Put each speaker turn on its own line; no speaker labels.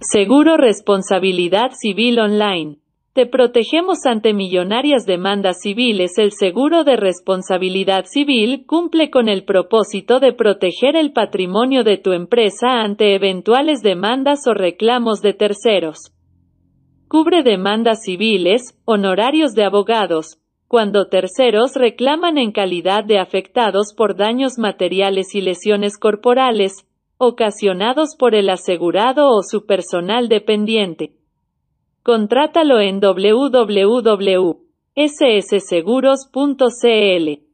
Seguro Responsabilidad Civil Online. Te protegemos ante millonarias demandas civiles. El seguro de responsabilidad civil cumple con el propósito de proteger el patrimonio de tu empresa ante eventuales demandas o reclamos de terceros. Cubre demandas civiles, honorarios de abogados, cuando terceros reclaman en calidad de afectados por daños materiales y lesiones corporales, ocasionados por el asegurado o su personal dependiente. Contrátalo en www.ssseguros.cl.